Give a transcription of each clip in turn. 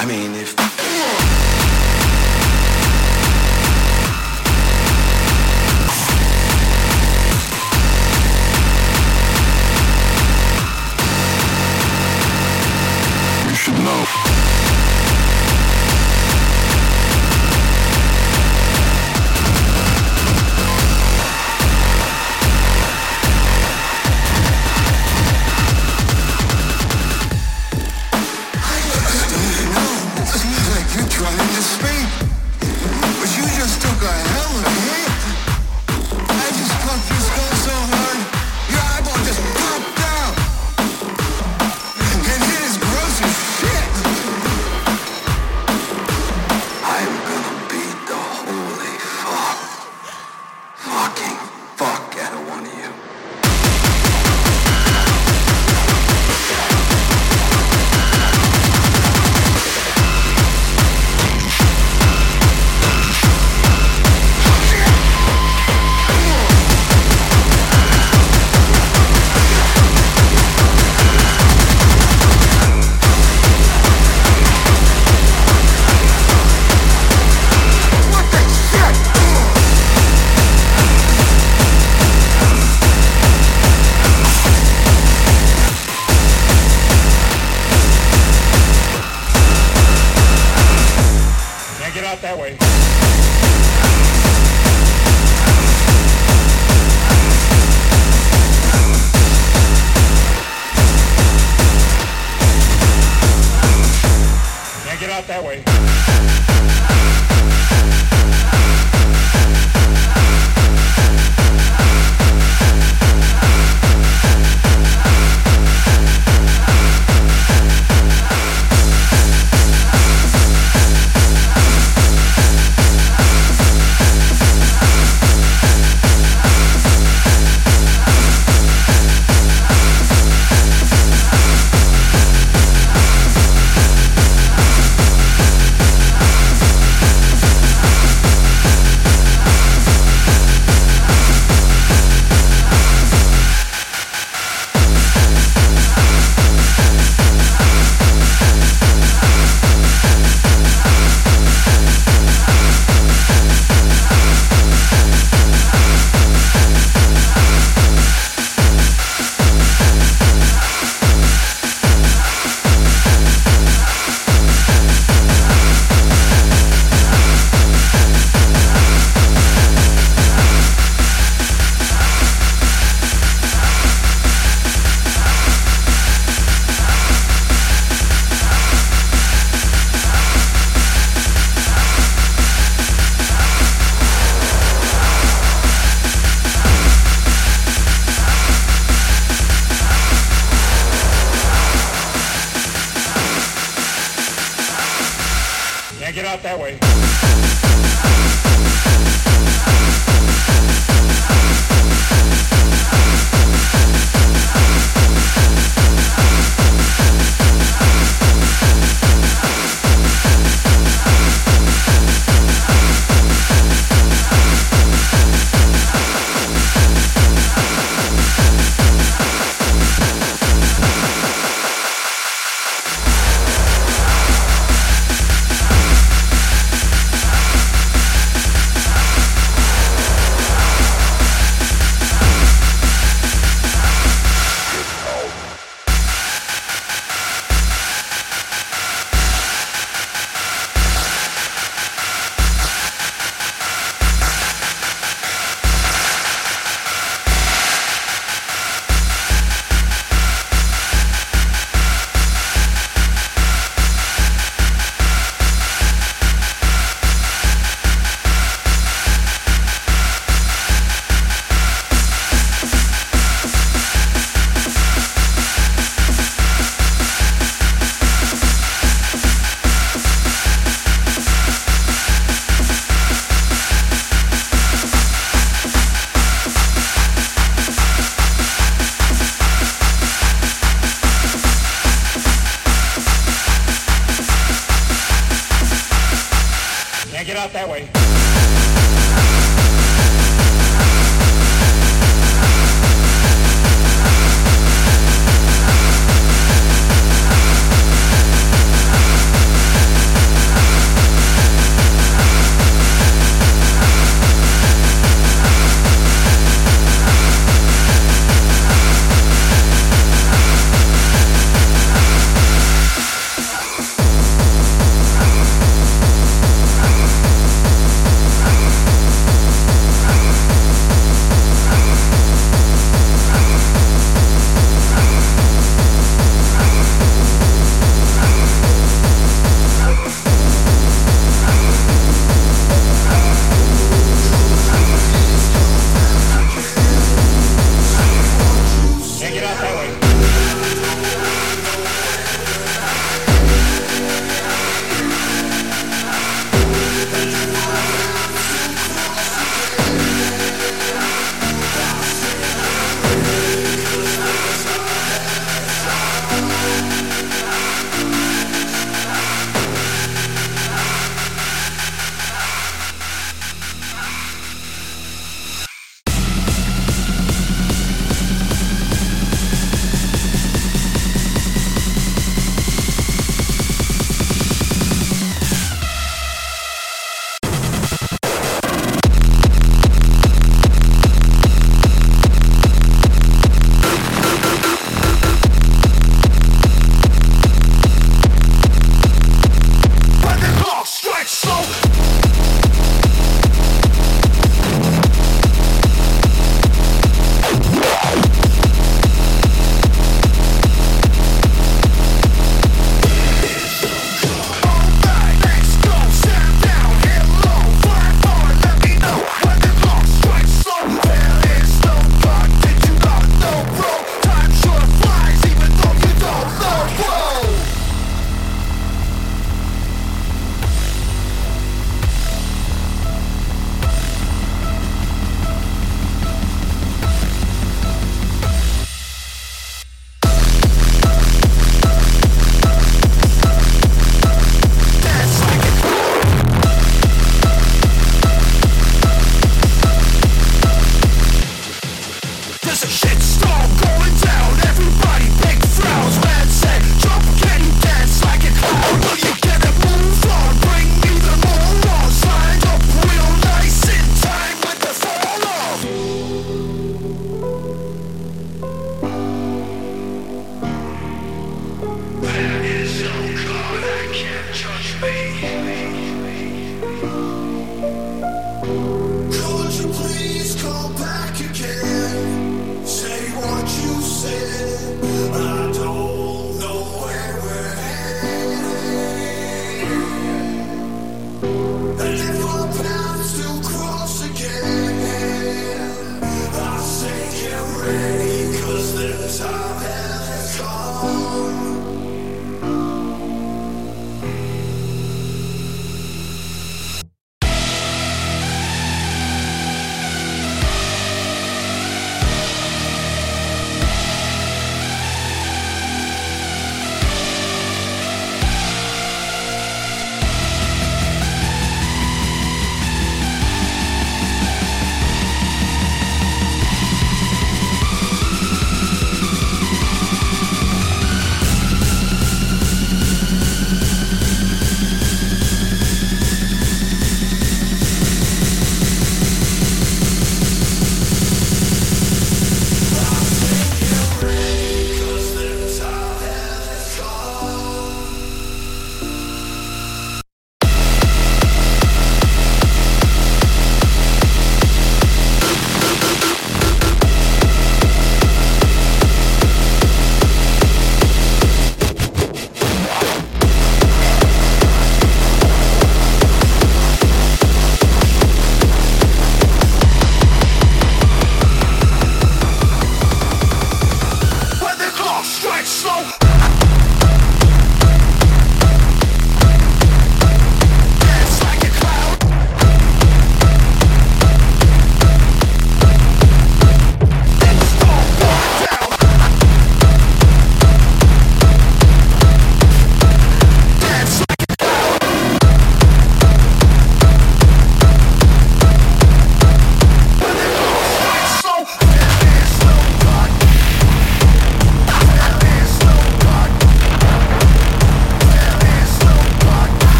I mean, if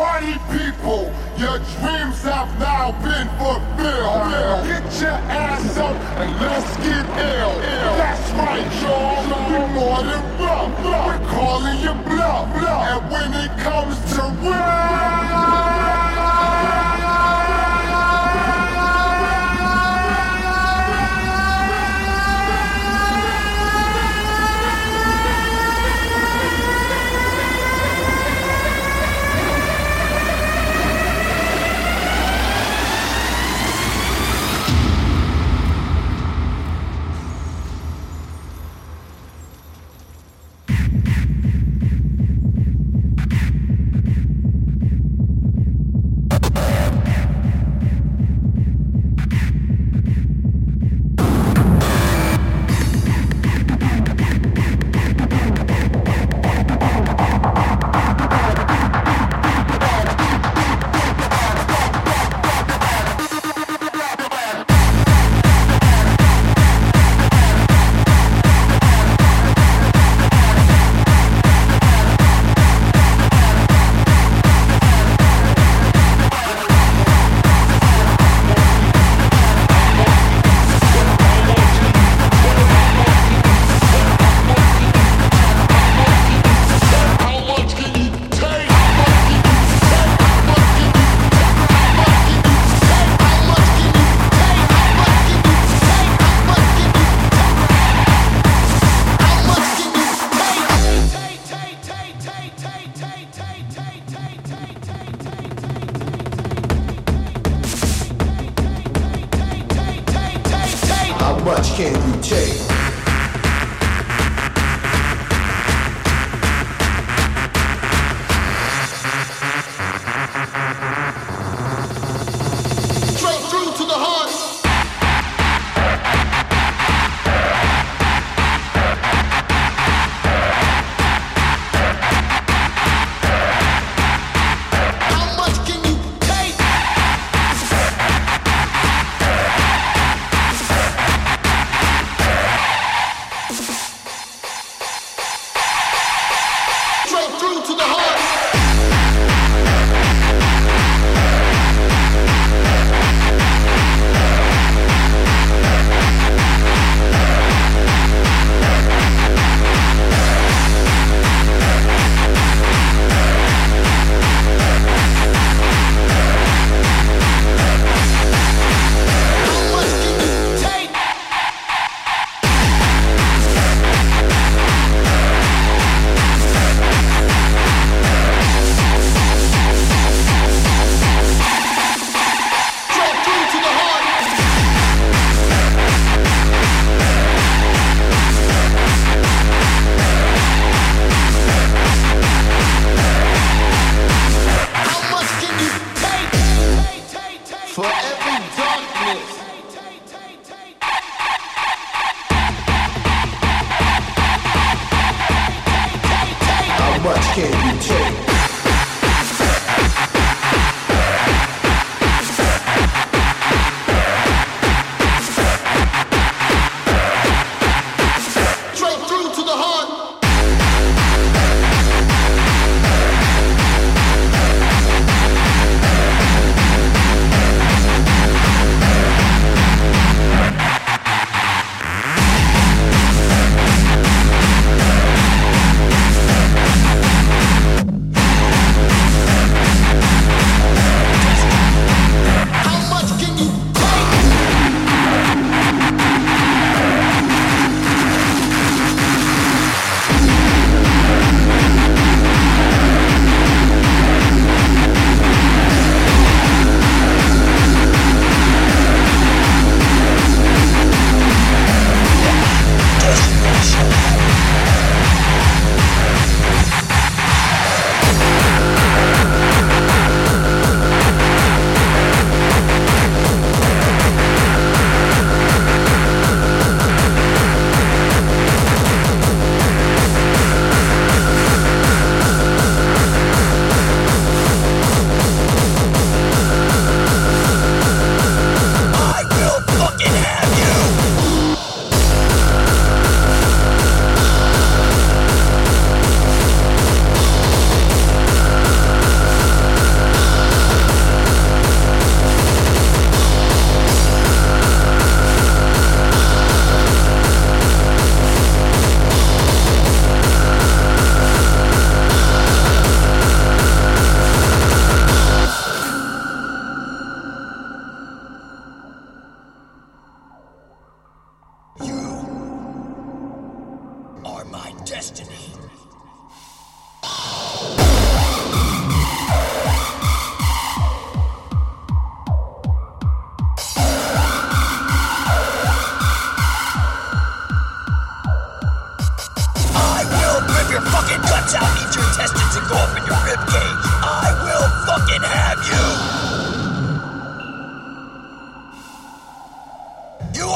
party people, your dreams have now been fulfilled. Get your ass up and let's get ill. That's right, y'all. We're more than rough. We're calling you bluff. And when it comes to real.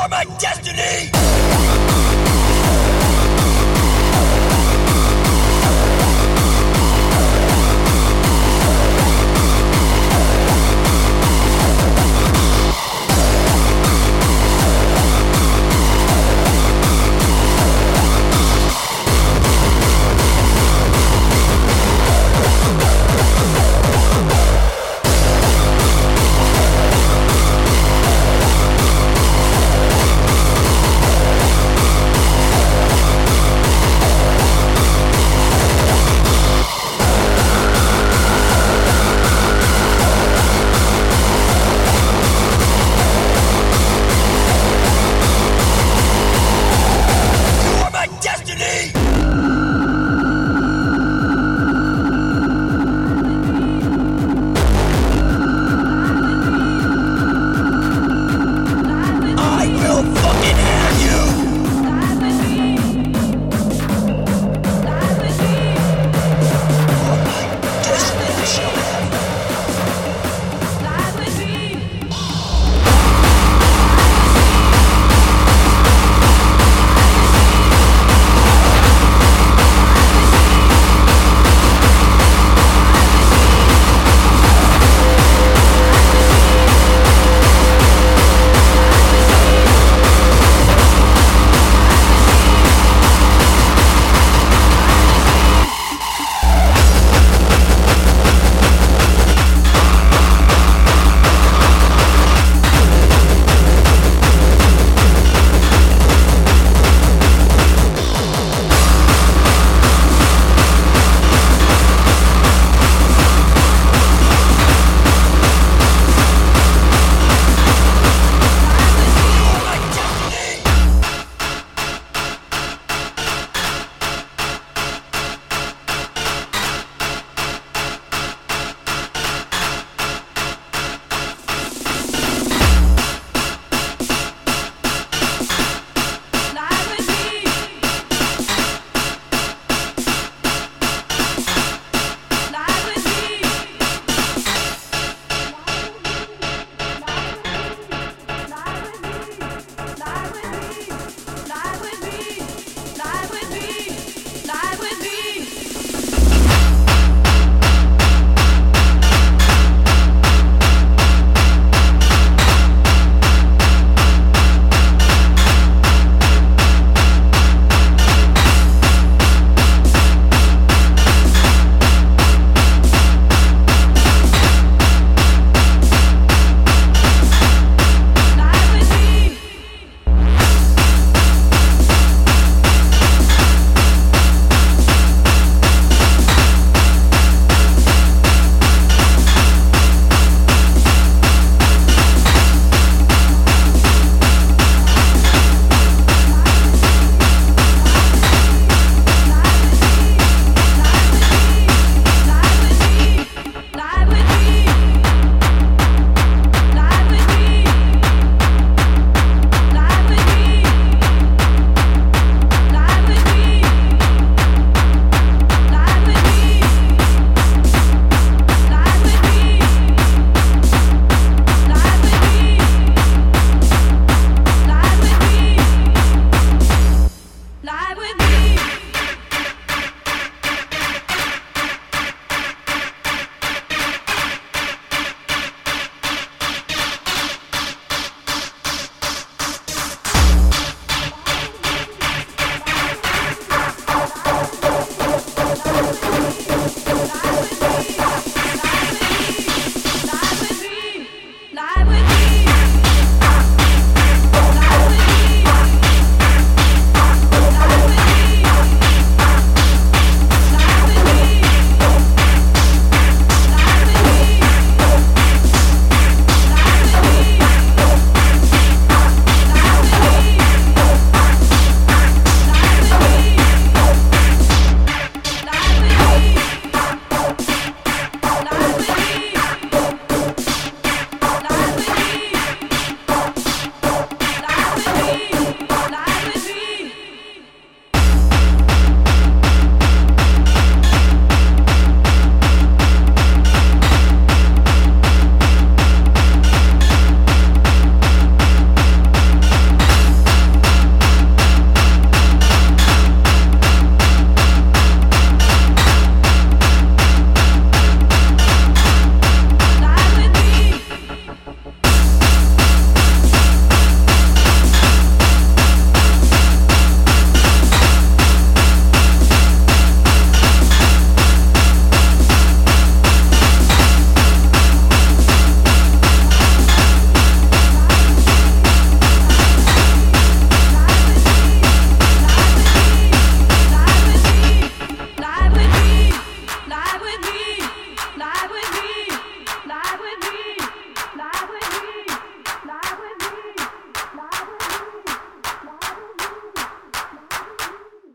for my destiny!